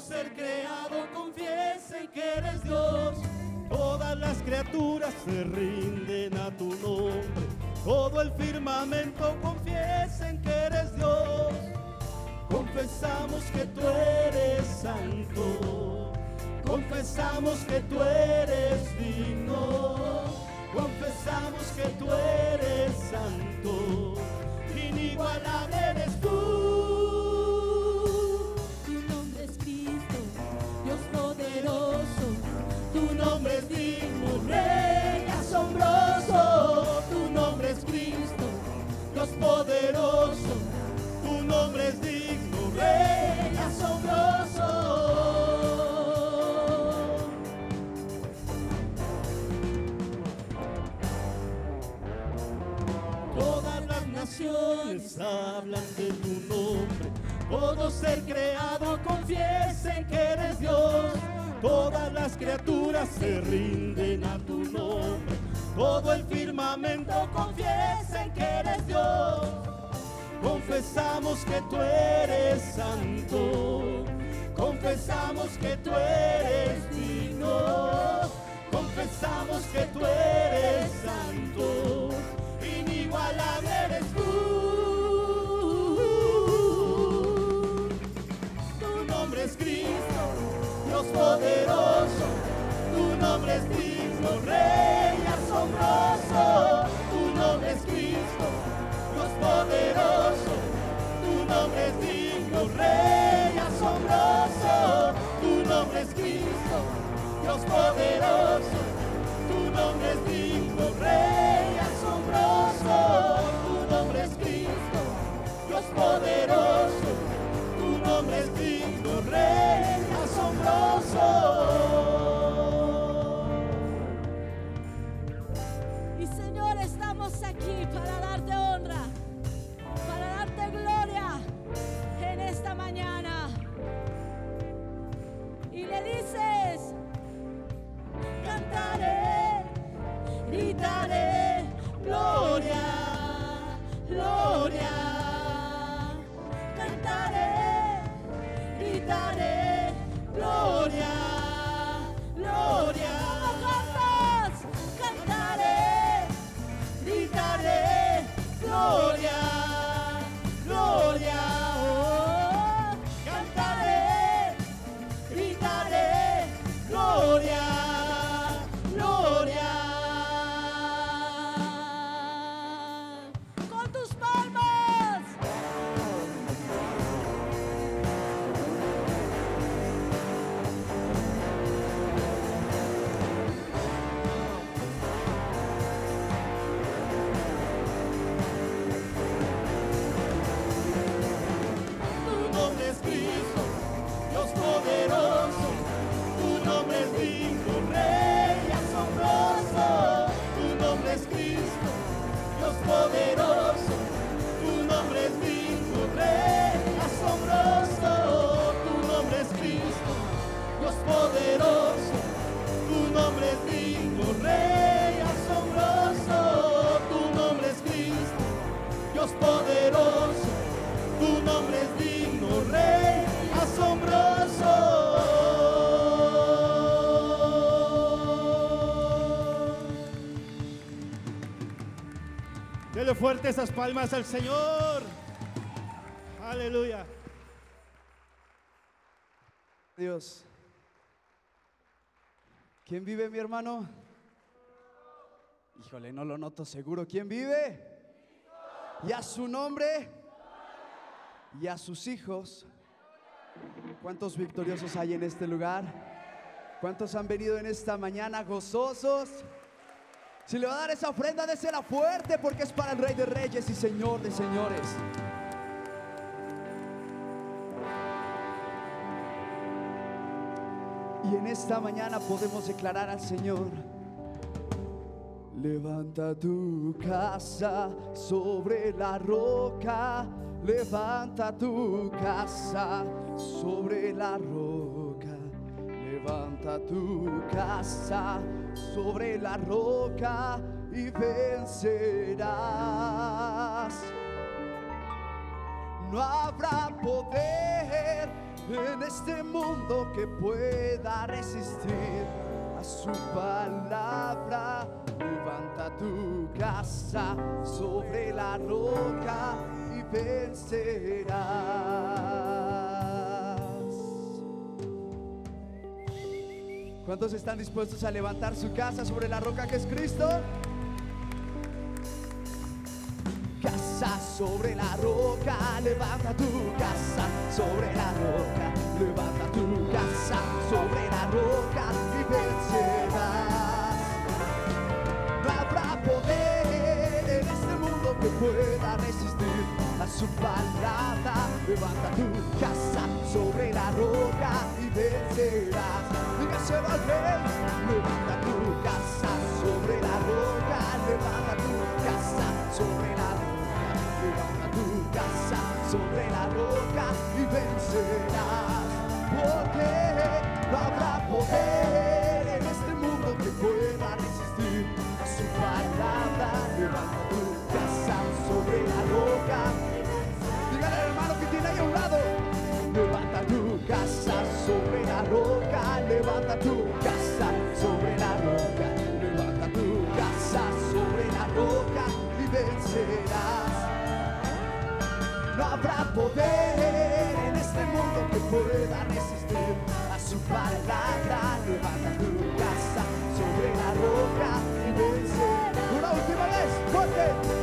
Ser creado confiesen que eres Dios. Todas las criaturas se rinden a tu nombre. Todo el firmamento confiesen que eres Dios. Confesamos que tú eres santo. Confesamos que tú eres digno. Confesamos que tú eres santo. Inigualable rinden a. Todo el firmamento confiesen que eres Dios. Confesamos que tú eres santo. Confesamos que tú eres digno. Confesamos que tú eres santo. Inigualable eres tú. Tu nombre es Cristo, Dios poderoso. Tu nombre es digno, Rey asombroso. Tu nombre es Cristo, Dios poderoso. Tu nombre es digno, Rey asombroso. Tu nombre es Cristo, Dios poderoso. Tu nombre es digno, Rey asombroso. Tu nombre es Cristo, Dios poderoso. Tu nombre es digno, Rey asombroso. Cantaré, gritaré, gloria, gloria. Cantaré, gritaré, gloria. Fuerte esas palmas al Señor. Aleluya. Dios. ¿Quién vive, mi hermano? Híjole, no lo noto seguro. ¿Quién vive? Y a su nombre y a sus hijos. ¿Cuántos victoriosos hay en este lugar? ¿Cuántos han venido en esta mañana gozosos? Si le va a dar esa ofrenda, désela fuerte porque es para el Rey de Reyes y Señor de Señores. Y en esta mañana podemos declarar al Señor, levanta tu casa sobre la roca, levanta tu casa sobre la roca, levanta tu casa sobre la roca y vencerás. No habrá poder en este mundo que pueda resistir a su palabra. Levanta tu casa sobre la roca y vencerás. ¿Cuántos están dispuestos a levantar su casa sobre la roca que es Cristo? Casa sobre la roca, levanta tu casa sobre la roca, levanta tu casa sobre la roca y vencerás. No habrá poder en este mundo que pueda resistir su palabra. Levanta tu casa sobre la roca y vencerás. Dígaselo al rey, levanta tu casa sobre la roca, levanta tu casa sobre la roca, levanta tu casa sobre la roca y vencerás. Porque no habrá poder Levanta tu casa sobre la roca. Levanta tu casa sobre la roca. Levanta tu casa sobre la roca y vencerás. No habrá poder en este mundo que pueda resistir a su palabra. Levanta tu casa sobre la roca y vencerás. Una última vez, fuerte.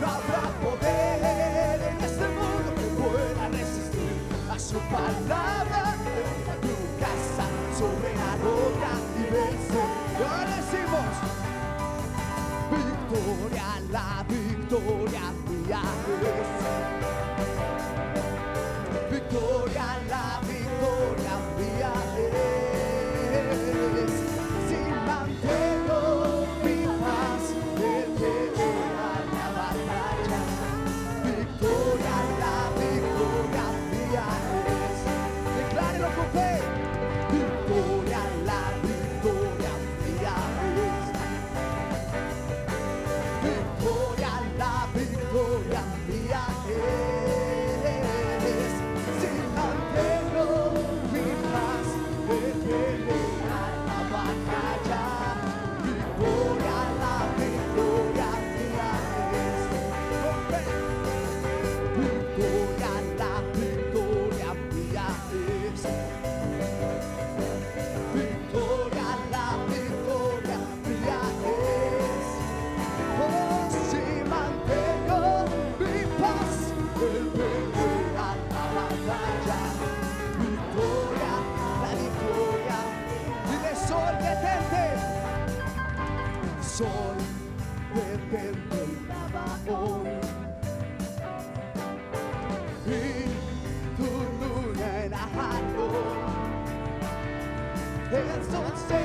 No habrá poder en este mundo que pueda resistir a su palabra. El sol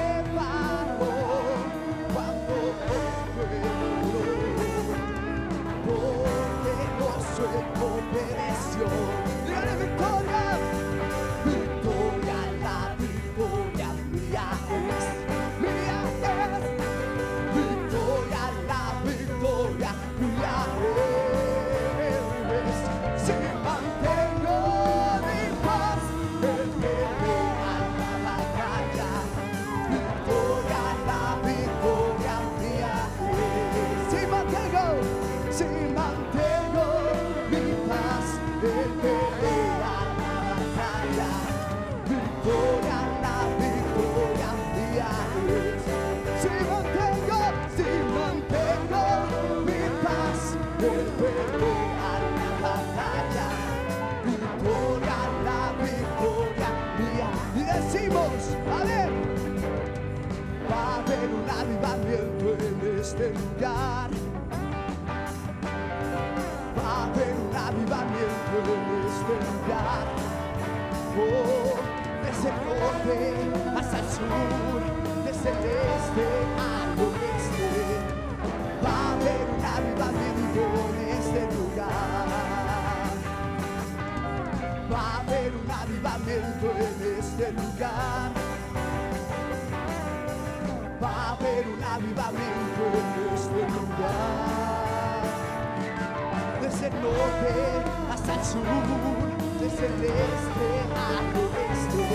avivamiento en este lugar. Va a haber un avivamiento en este lugar. Desde el norte hasta el sur, desde el este al oeste.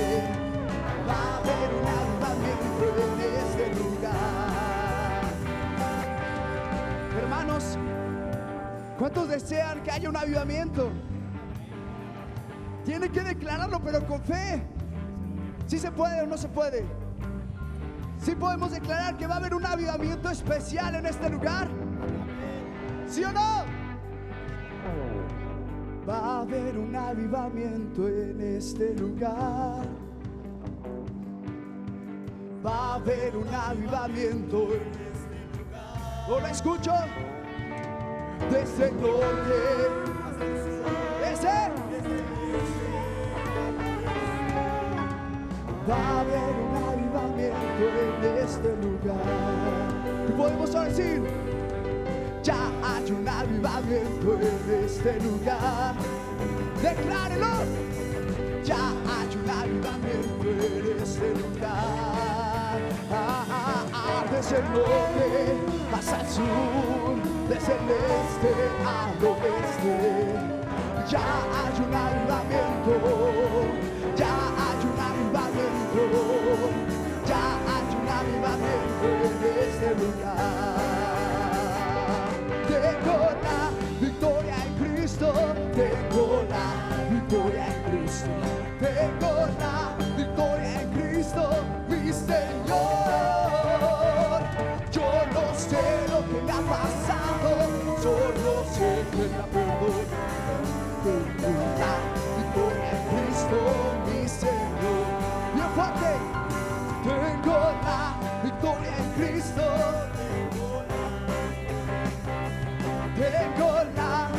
Va a haber un avivamiento en este lugar. Hermanos, ¿cuántos desean que haya un avivamiento? Tiene que declararlo, pero con fe. Si se puede o no se puede. Si podemos declarar que va a haber un avivamiento especial en este lugar. ¿Sí o no? Va a haber un avivamiento en este lugar. Va a haber un avivamiento en este lugar. ¿No lo escucho? Desde el norte. Ese. Va a haber un avivamiento en este lugar. Y podemos decir, ya hay un avivamiento en este lugar. Declárelo, ya hay un avivamiento en este lugar. Ah, ah, desde el norte hasta el sur, desde el este al oeste. Ya hay un avivamiento, Tengo la victoria en Cristo, tengo la victoria en Cristo, tengo la victoria en Cristo, mi Señor. Yo no sé lo que me ha pasado, solo sé que me ha perdonado. Victoria en Cristo. Tengo la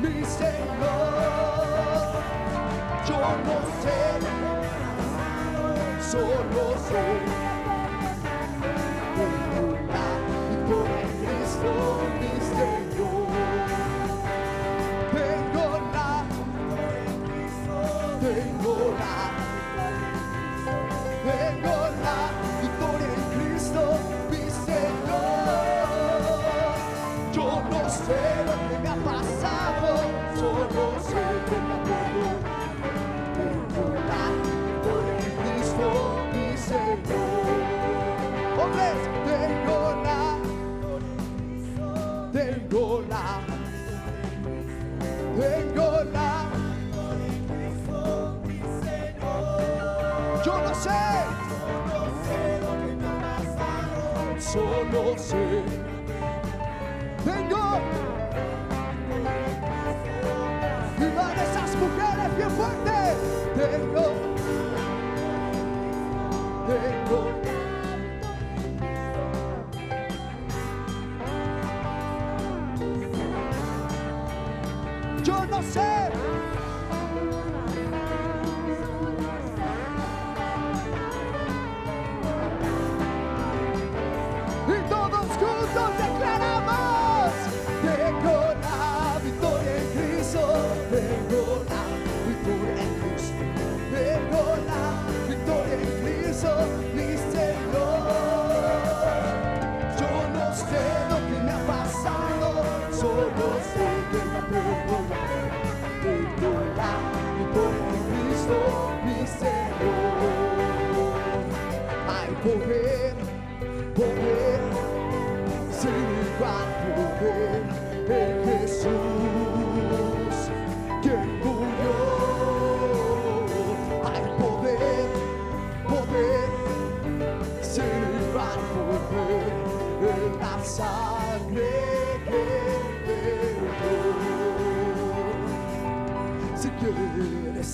mi Señor. Yo no sé, solo sé. Solo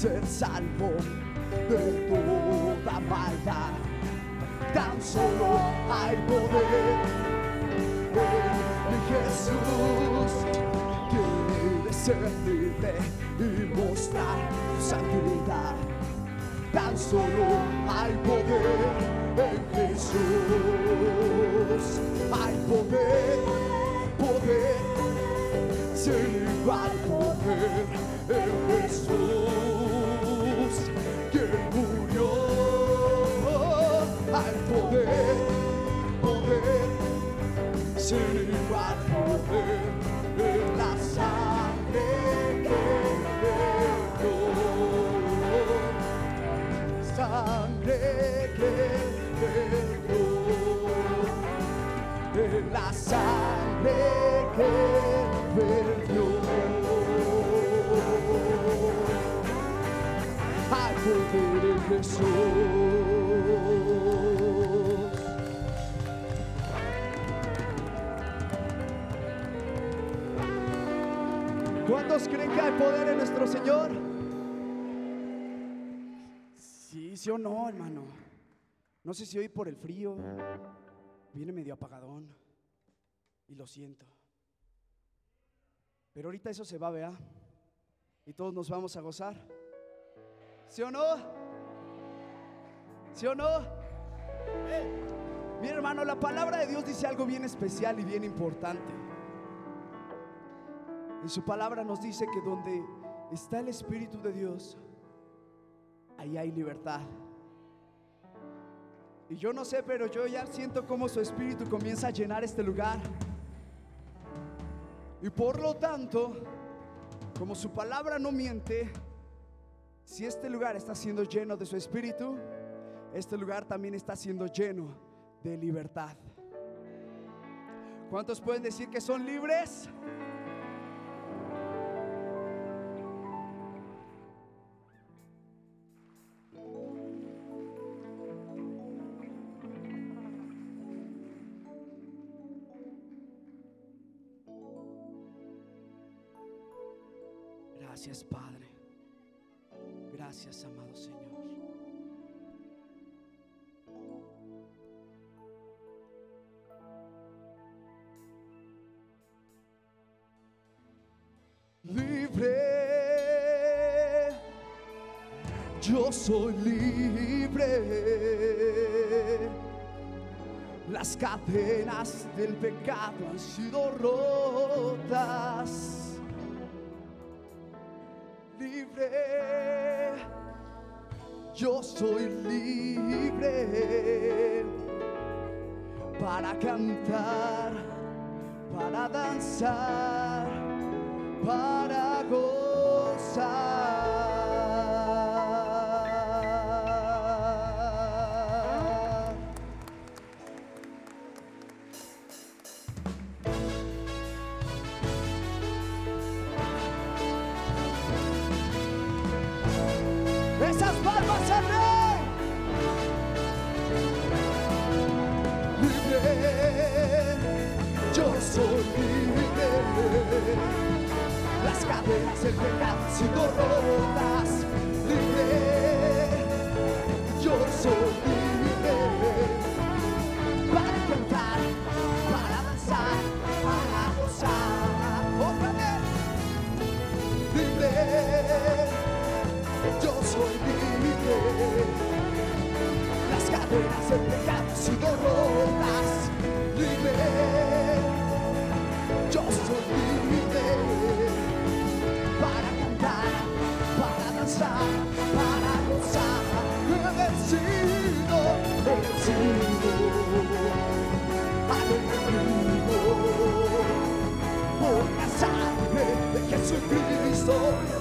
ser salvo de toda maldad, tan solo hay poder en Jesús. Quiere ser libre y mostrar santidad. Tan solo hay poder en Jesús. Hay poder, poder, sin igual poder poder ¿Cuántos creen que hay poder en nuestro Señor? Sí, sí o no, hermano. No sé si hoy por el frío viene medio apagadón y lo siento. Pero ahorita eso se va, vea. Y todos nos vamos a gozar. ¿Sí o no? ¿Sí o no? Eh, Mi hermano, la palabra de Dios dice algo bien especial y bien importante. En su palabra nos dice que donde está el Espíritu de Dios, ahí hay libertad. Y yo no sé, pero yo ya siento cómo su Espíritu comienza a llenar este lugar. Y por lo tanto, como su palabra no miente, si este lugar está siendo lleno de su Espíritu, este lugar también está siendo lleno de libertad. ¿Cuántos pueden decir que son libres? Yo soy libre. Las cadenas del pecado han sido rotas libre, yo soy libre para cantar, para danzar, para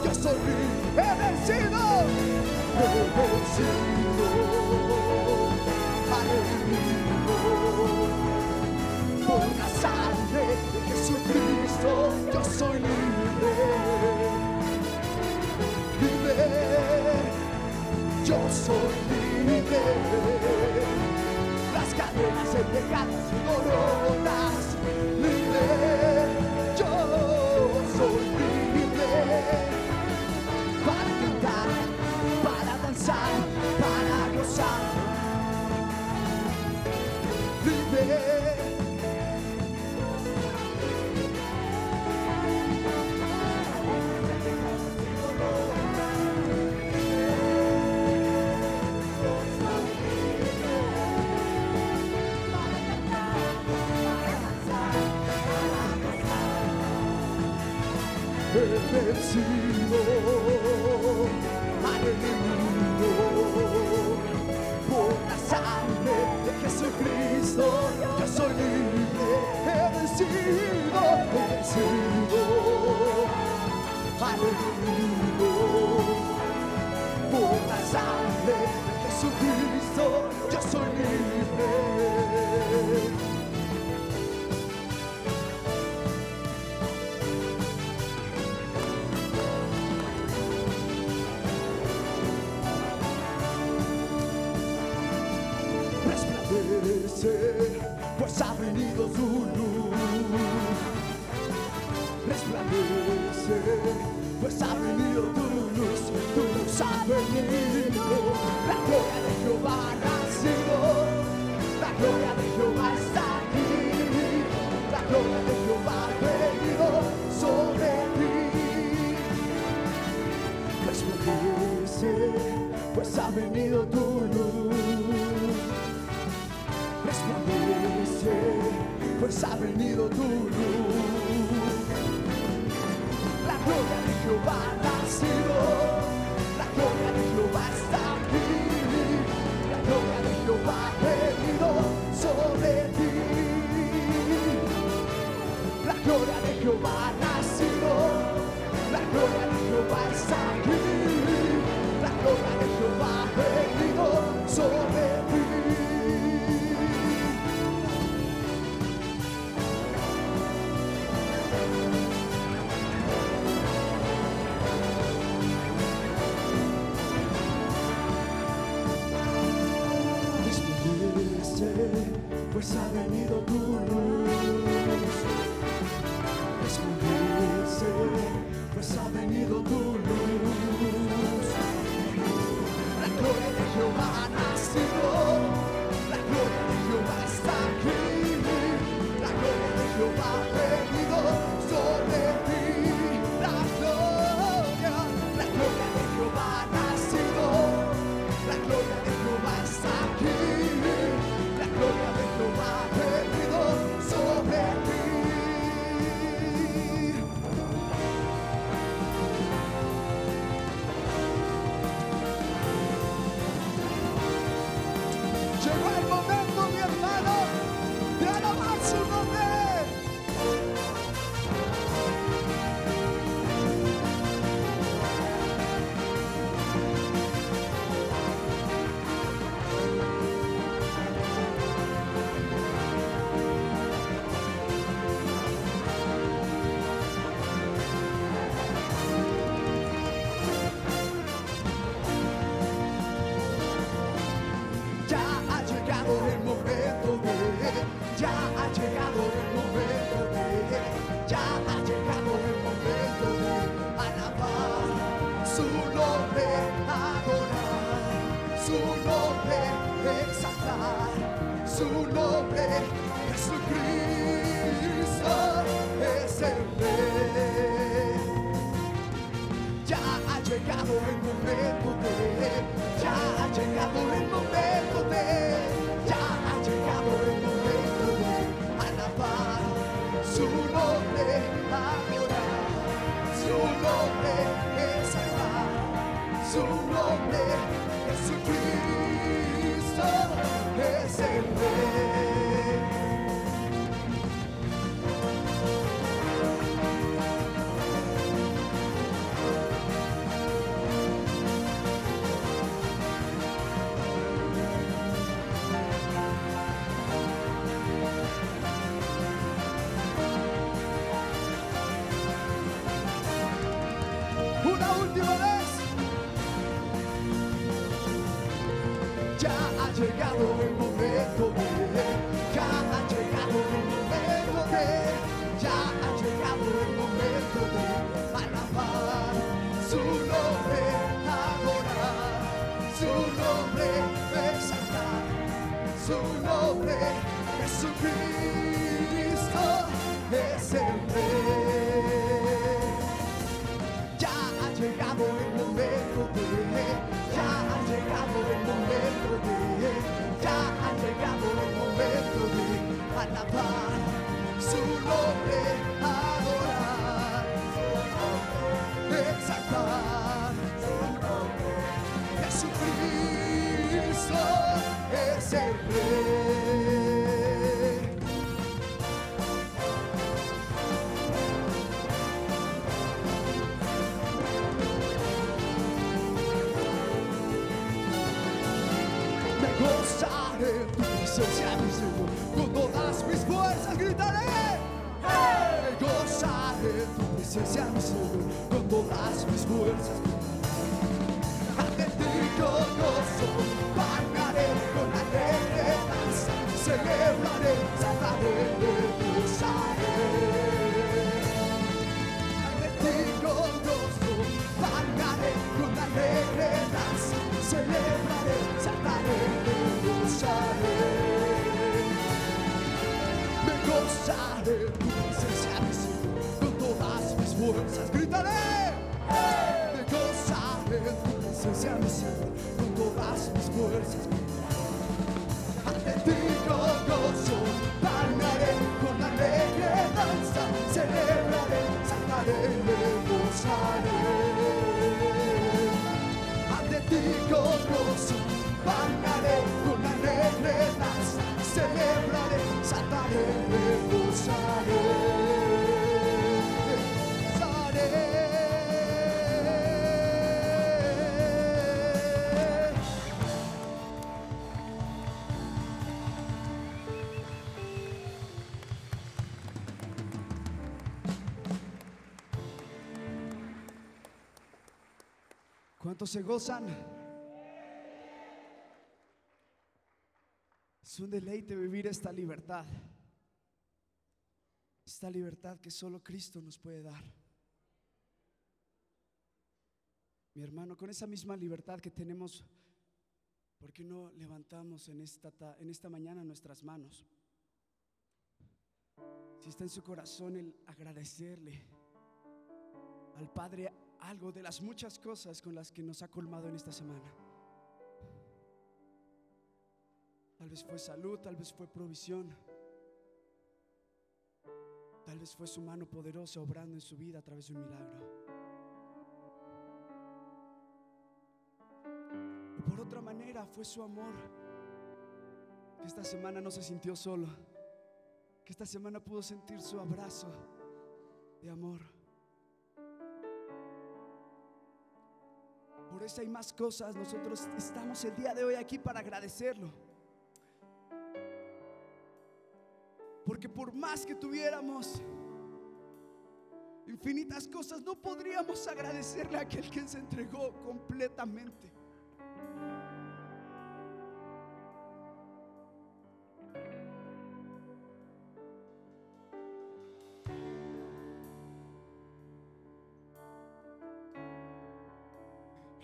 yo soy he vencido, he vencido. Por la sangre de Jesucristo, yo soy libre, yo soy libre. Las cadenas del pecado han sido rotas, libre, yo soy libre. Para cantar, para danzar, para gozar, libre. vencido al enemigo por la sangre de Jesucristo. Yo soy libre, he vencido, he vencido. resplandece, pues ha venido su luz. Resplandece, pues ha venido tu luz, tu luz ha venido. La gloria de Jehová ha nacido, la gloria de Jehová está aquí, la gloria de Jehová ha venido sobre ti. Resplandece, pues ha venido tu pues ha venido tu luz. La gloria de Jehová ha sido, la gloria de Jehová está. sabe a. going to live. En tu presencia, Señor, con todas mis fuerzas gritaré. Me gozaré tu presencia, con todas mis fuerzas. Ante ti con gozo, palmaré con alegre danza, celebraré, saltaré, me gozaré. Ante ti con gozo, palmaré con alegre danza, celebraré, saltaré. ¿Cuántos se gozan? Es un deleite vivir esta libertad. Esta libertad que solo Cristo nos puede dar. Mi hermano, con esa misma libertad que tenemos, ¿por qué no levantamos en esta, ta- en esta mañana nuestras manos? Si está en su corazón el agradecerle al Padre algo de las muchas cosas con las que nos ha colmado en esta semana. Tal vez fue salud, tal vez fue provisión, tal vez fue su mano poderosa obrando en su vida a través de un milagro. O por otra manera fue su amor, que esta semana no se sintió solo, que esta semana pudo sentir su abrazo de amor. Por esa y más cosas, nosotros estamos el día de hoy aquí para agradecerlo. Porque por más que tuviéramos infinitas cosas, no podríamos agradecerle a aquel que se entregó completamente.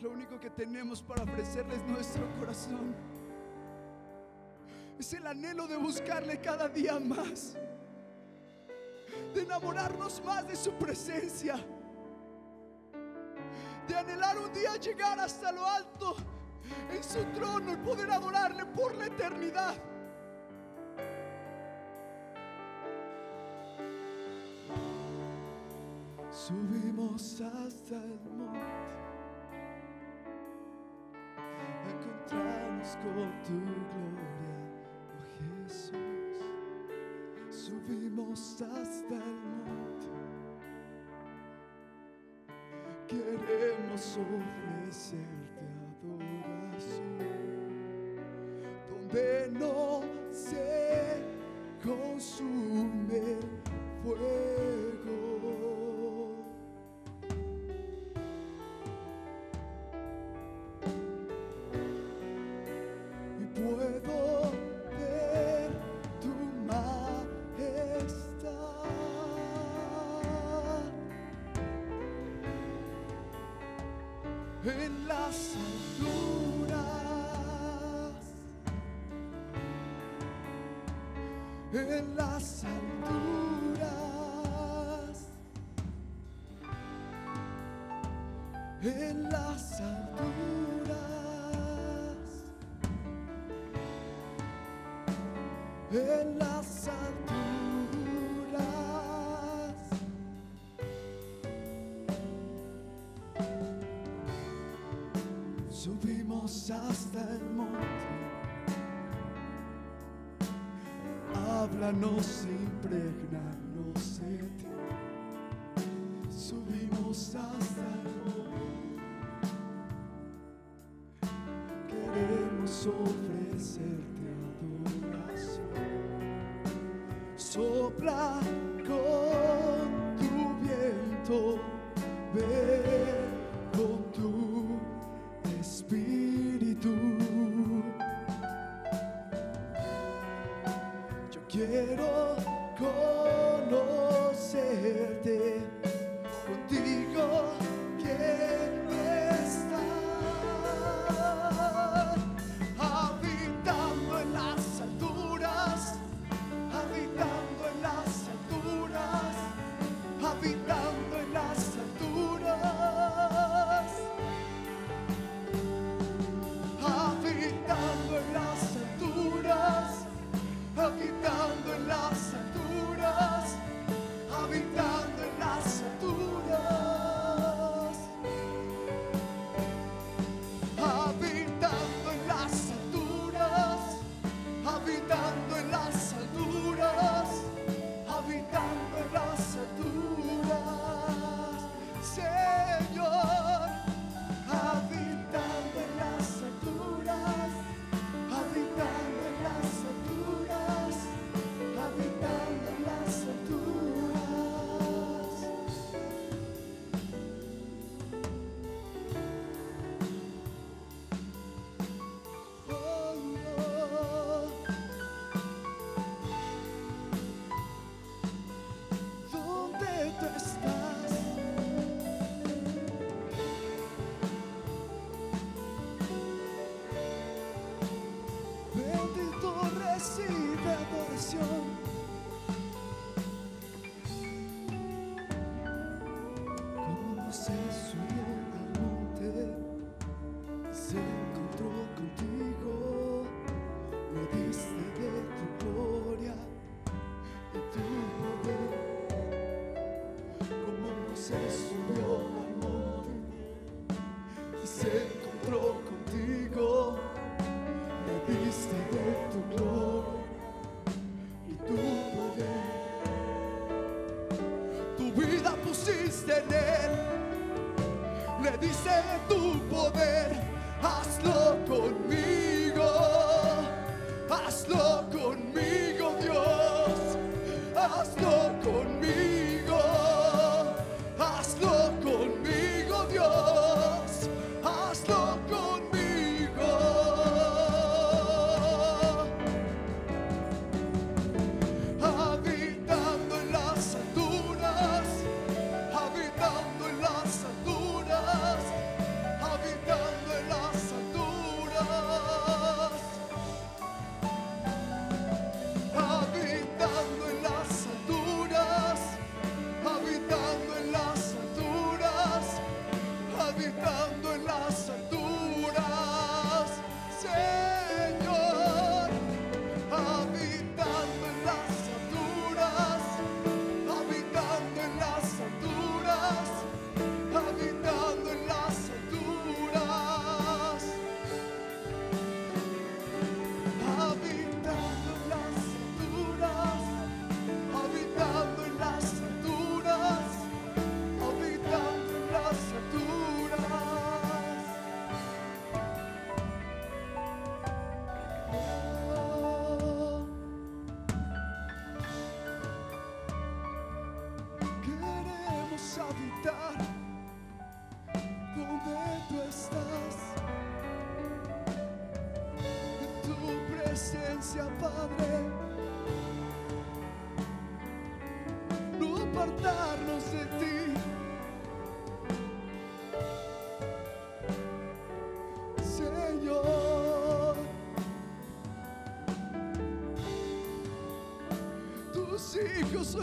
Lo único que tenemos para ofrecerle es nuestro corazón. Es el anhelo de buscarle cada día más. De enamorarnos más de su presencia. De anhelar un día llegar hasta lo alto en su trono y poder adorarle por la eternidad. Subimos hasta el monte encontrarnos con tu gloria, Hasta el monte, queremos ofrecerte en las alturas, en las alturas en las alturas. nos impregnamos de ti. Subimos hasta el Queremos ofrecerte adoración. Sopla.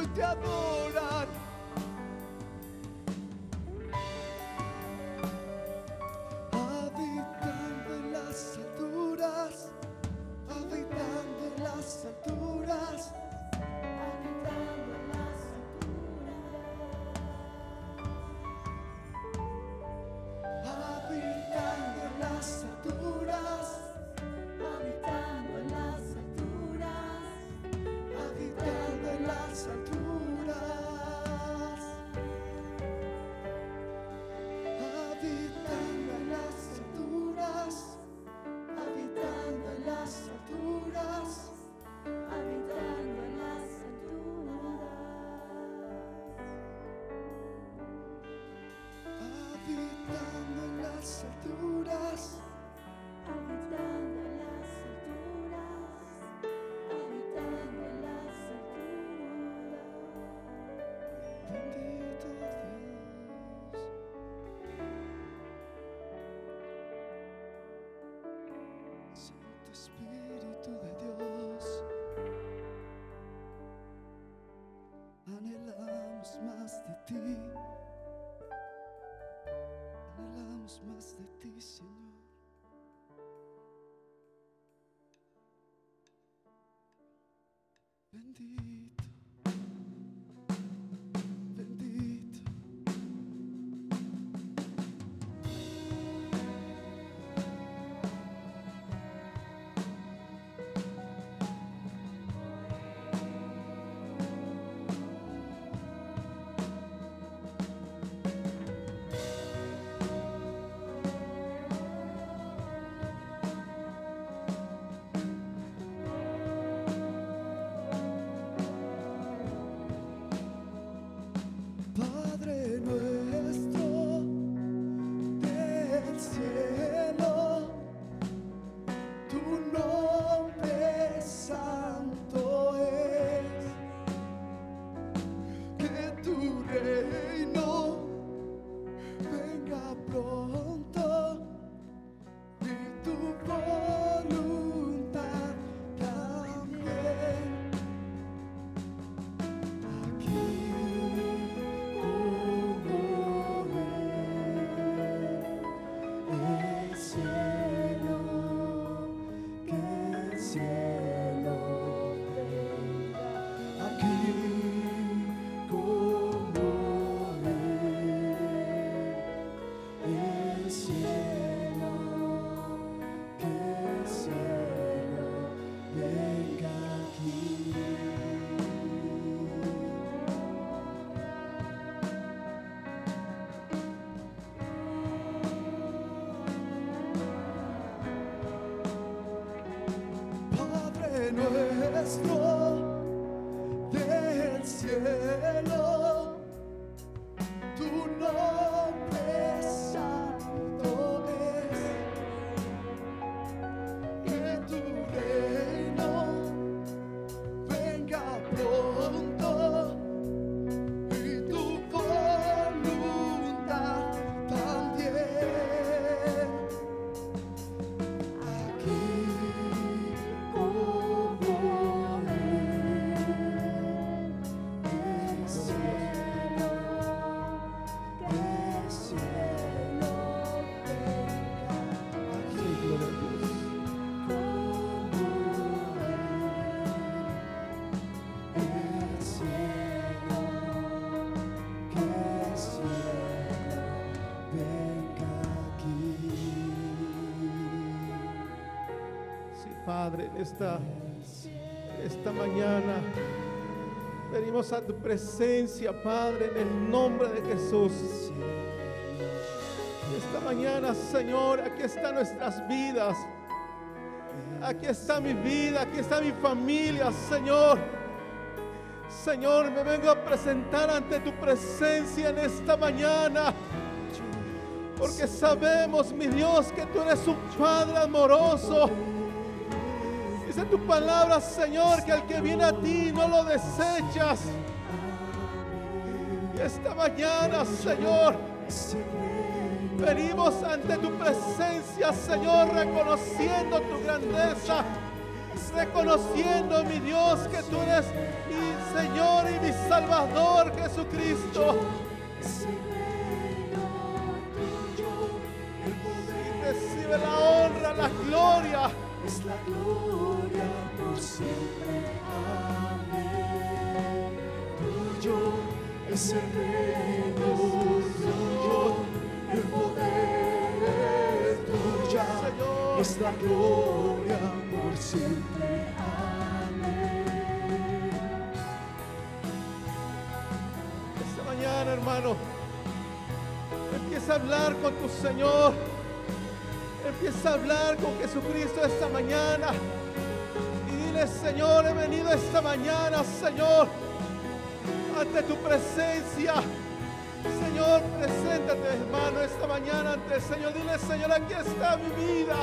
te adoro. Padre nuestro. del esta, esta mañana venimos a tu presencia, Padre, en el nombre de Jesús. Esta mañana, Señor, aquí están nuestras vidas. Aquí está mi vida, aquí está mi familia, Señor. Señor, me vengo a presentar ante tu presencia en esta mañana. Porque sabemos, mi Dios, que tú eres un Padre amoroso. Dice tu palabra, Señor, que al que viene a ti no lo desechas. Y esta mañana, Señor, venimos ante tu presencia, Señor, reconociendo tu grandeza. Reconociendo, mi Dios, que tú eres mi Señor y mi Salvador, Jesucristo. Y recibe la honra, la gloria. Es la gloria por siempre. Amén. Tuyo es el reino, tuyo el poder tuya. Es la gloria por siempre. Amén. Esta mañana, hermano, empieza a hablar con tu Señor. Empieza a hablar con Jesucristo esta mañana. Y dile, Señor, he venido esta mañana, Señor, ante tu presencia. Señor, preséntate, hermano, esta mañana ante el Señor. Dile, Señor, aquí está mi vida.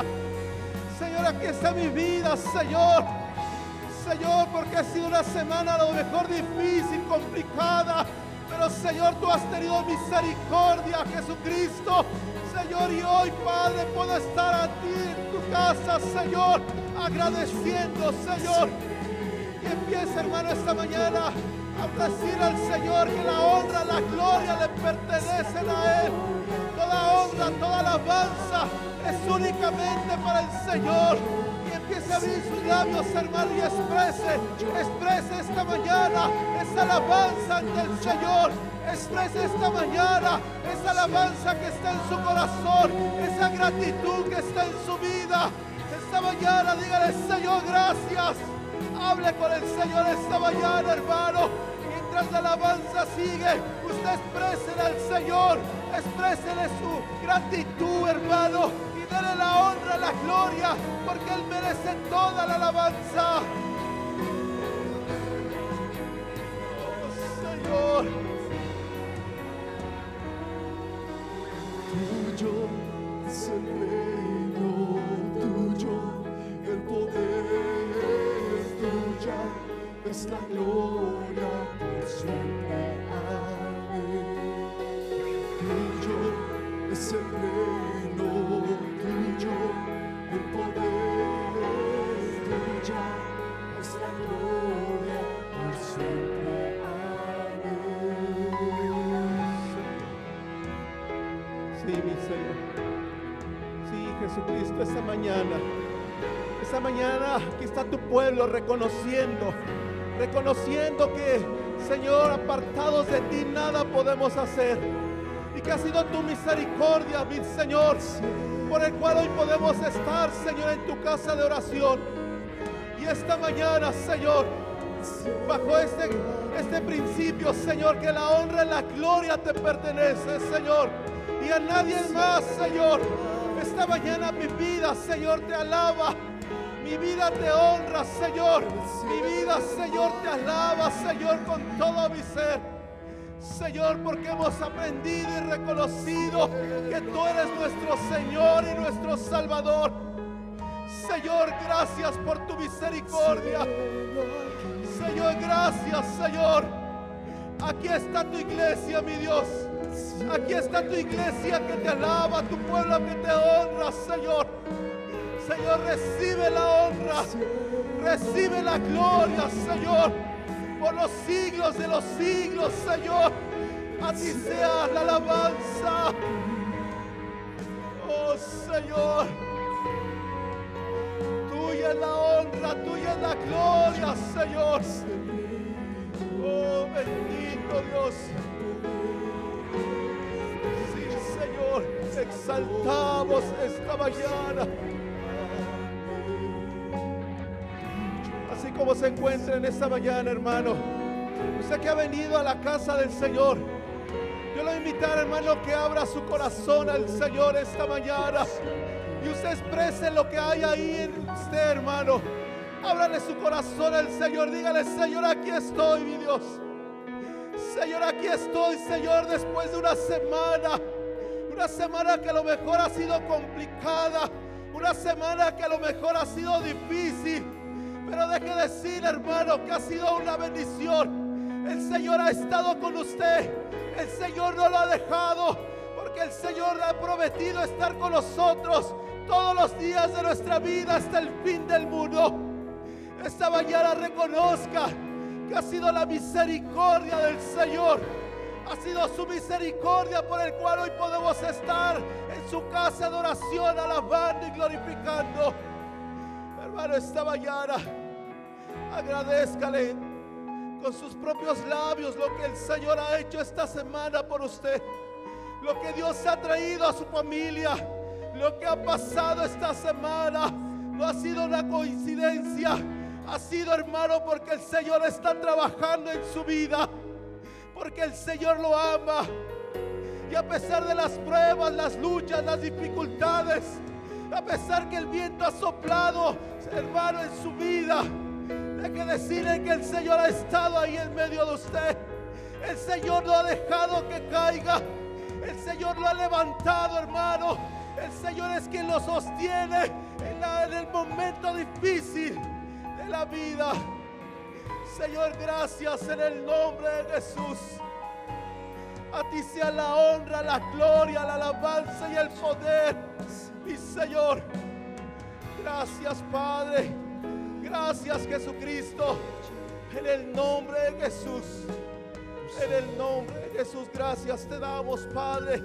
Señor, aquí está mi vida, Señor. Señor, porque ha sido una semana a lo mejor difícil, complicada. Pero Señor, tú has tenido misericordia, Jesucristo. Señor, y hoy, Padre, puedo estar a ti en tu casa, Señor, agradeciendo, Señor. Y empieza, hermano, esta mañana a decir al Señor que la honra, la gloria le pertenecen a Él. Toda honra toda alabanza es únicamente para el Señor. Abrir sus labios, hermano, y exprese, exprese esta mañana esa alabanza ante el Señor. Exprese esta mañana esa alabanza que está en su corazón, esa gratitud que está en su vida. Esta mañana dígale, Señor, gracias. Hable con el Señor esta mañana, hermano. Mientras la alabanza sigue, usted exprese al Señor, exprésele su gratitud, hermano, y dele la honra, la gloria, porque Él merece toda la alabanza. Oh, Señor. Tuyo es el reino, tuyo el poder, tuya es la gloria por siempre. Jesucristo, esta mañana. Esta mañana aquí está tu pueblo reconociendo, reconociendo que, Señor, apartados de ti nada podemos hacer. Y que ha sido tu misericordia, mi Señor, por el cual hoy podemos estar, Señor, en tu casa de oración. Esta mañana, Señor, bajo este, este principio, Señor, que la honra y la gloria te pertenece, Señor. Y a nadie más, Señor. Esta mañana mi vida, Señor, te alaba. Mi vida te honra, Señor. Mi vida, Señor, te alaba, Señor, con todo mi ser. Señor, porque hemos aprendido y reconocido que tú eres nuestro Señor y nuestro Salvador. Señor, gracias por tu misericordia. Señor, gracias, Señor. Aquí está tu iglesia, mi Dios. Aquí está tu iglesia que te alaba, tu pueblo que te honra, Señor. Señor, recibe la honra, recibe la gloria, Señor, por los siglos de los siglos, Señor. A ti sea la alabanza. Oh, Señor. Tuya es la gloria, Señor. Oh, bendito Dios. Sí, Señor, exaltamos esta mañana. Así como se encuentra en esta mañana, hermano. Usted que ha venido a la casa del Señor. Yo a invitar, hermano, que abra su corazón al Señor esta mañana. Y usted exprese lo que hay ahí en usted, hermano. Ábrale su corazón al Señor. Dígale, Señor, aquí estoy, mi Dios. Señor, aquí estoy, Señor, después de una semana. Una semana que a lo mejor ha sido complicada. Una semana que a lo mejor ha sido difícil. Pero deje decir, hermano, que ha sido una bendición. El Señor ha estado con usted. El Señor no lo ha dejado. Porque el Señor le ha prometido estar con nosotros todos los días de nuestra vida hasta el fin del mundo. Esta mañana reconozca que ha sido la misericordia del Señor. Ha sido su misericordia por el cual hoy podemos estar en su casa de oración, alabando y glorificando. Hermano, esta mañana agradezcale con sus propios labios lo que el Señor ha hecho esta semana por usted. Lo que Dios ha traído a su familia. Lo que ha pasado esta semana. No ha sido una coincidencia. Ha sido hermano porque el Señor está trabajando en su vida. Porque el Señor lo ama. Y a pesar de las pruebas, las luchas, las dificultades, a pesar que el viento ha soplado, hermano, en su vida, hay que decirle que el Señor ha estado ahí en medio de usted. El Señor no ha dejado que caiga. El Señor lo ha levantado, hermano. El Señor es quien lo sostiene en, en el momento difícil la vida. Señor, gracias en el nombre de Jesús. A ti sea la honra, la gloria, la alabanza y el poder. Mi Señor, gracias Padre. Gracias Jesucristo. En el nombre de Jesús. En el nombre de Jesús, gracias te damos, Padre.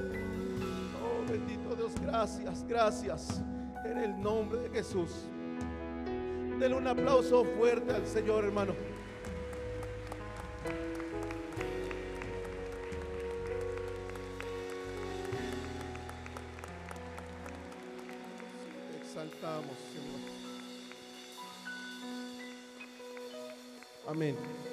Oh, bendito Gracias, gracias. En el nombre de Jesús. Denle un aplauso fuerte al Señor, hermano. Exaltamos, Señor. Amén.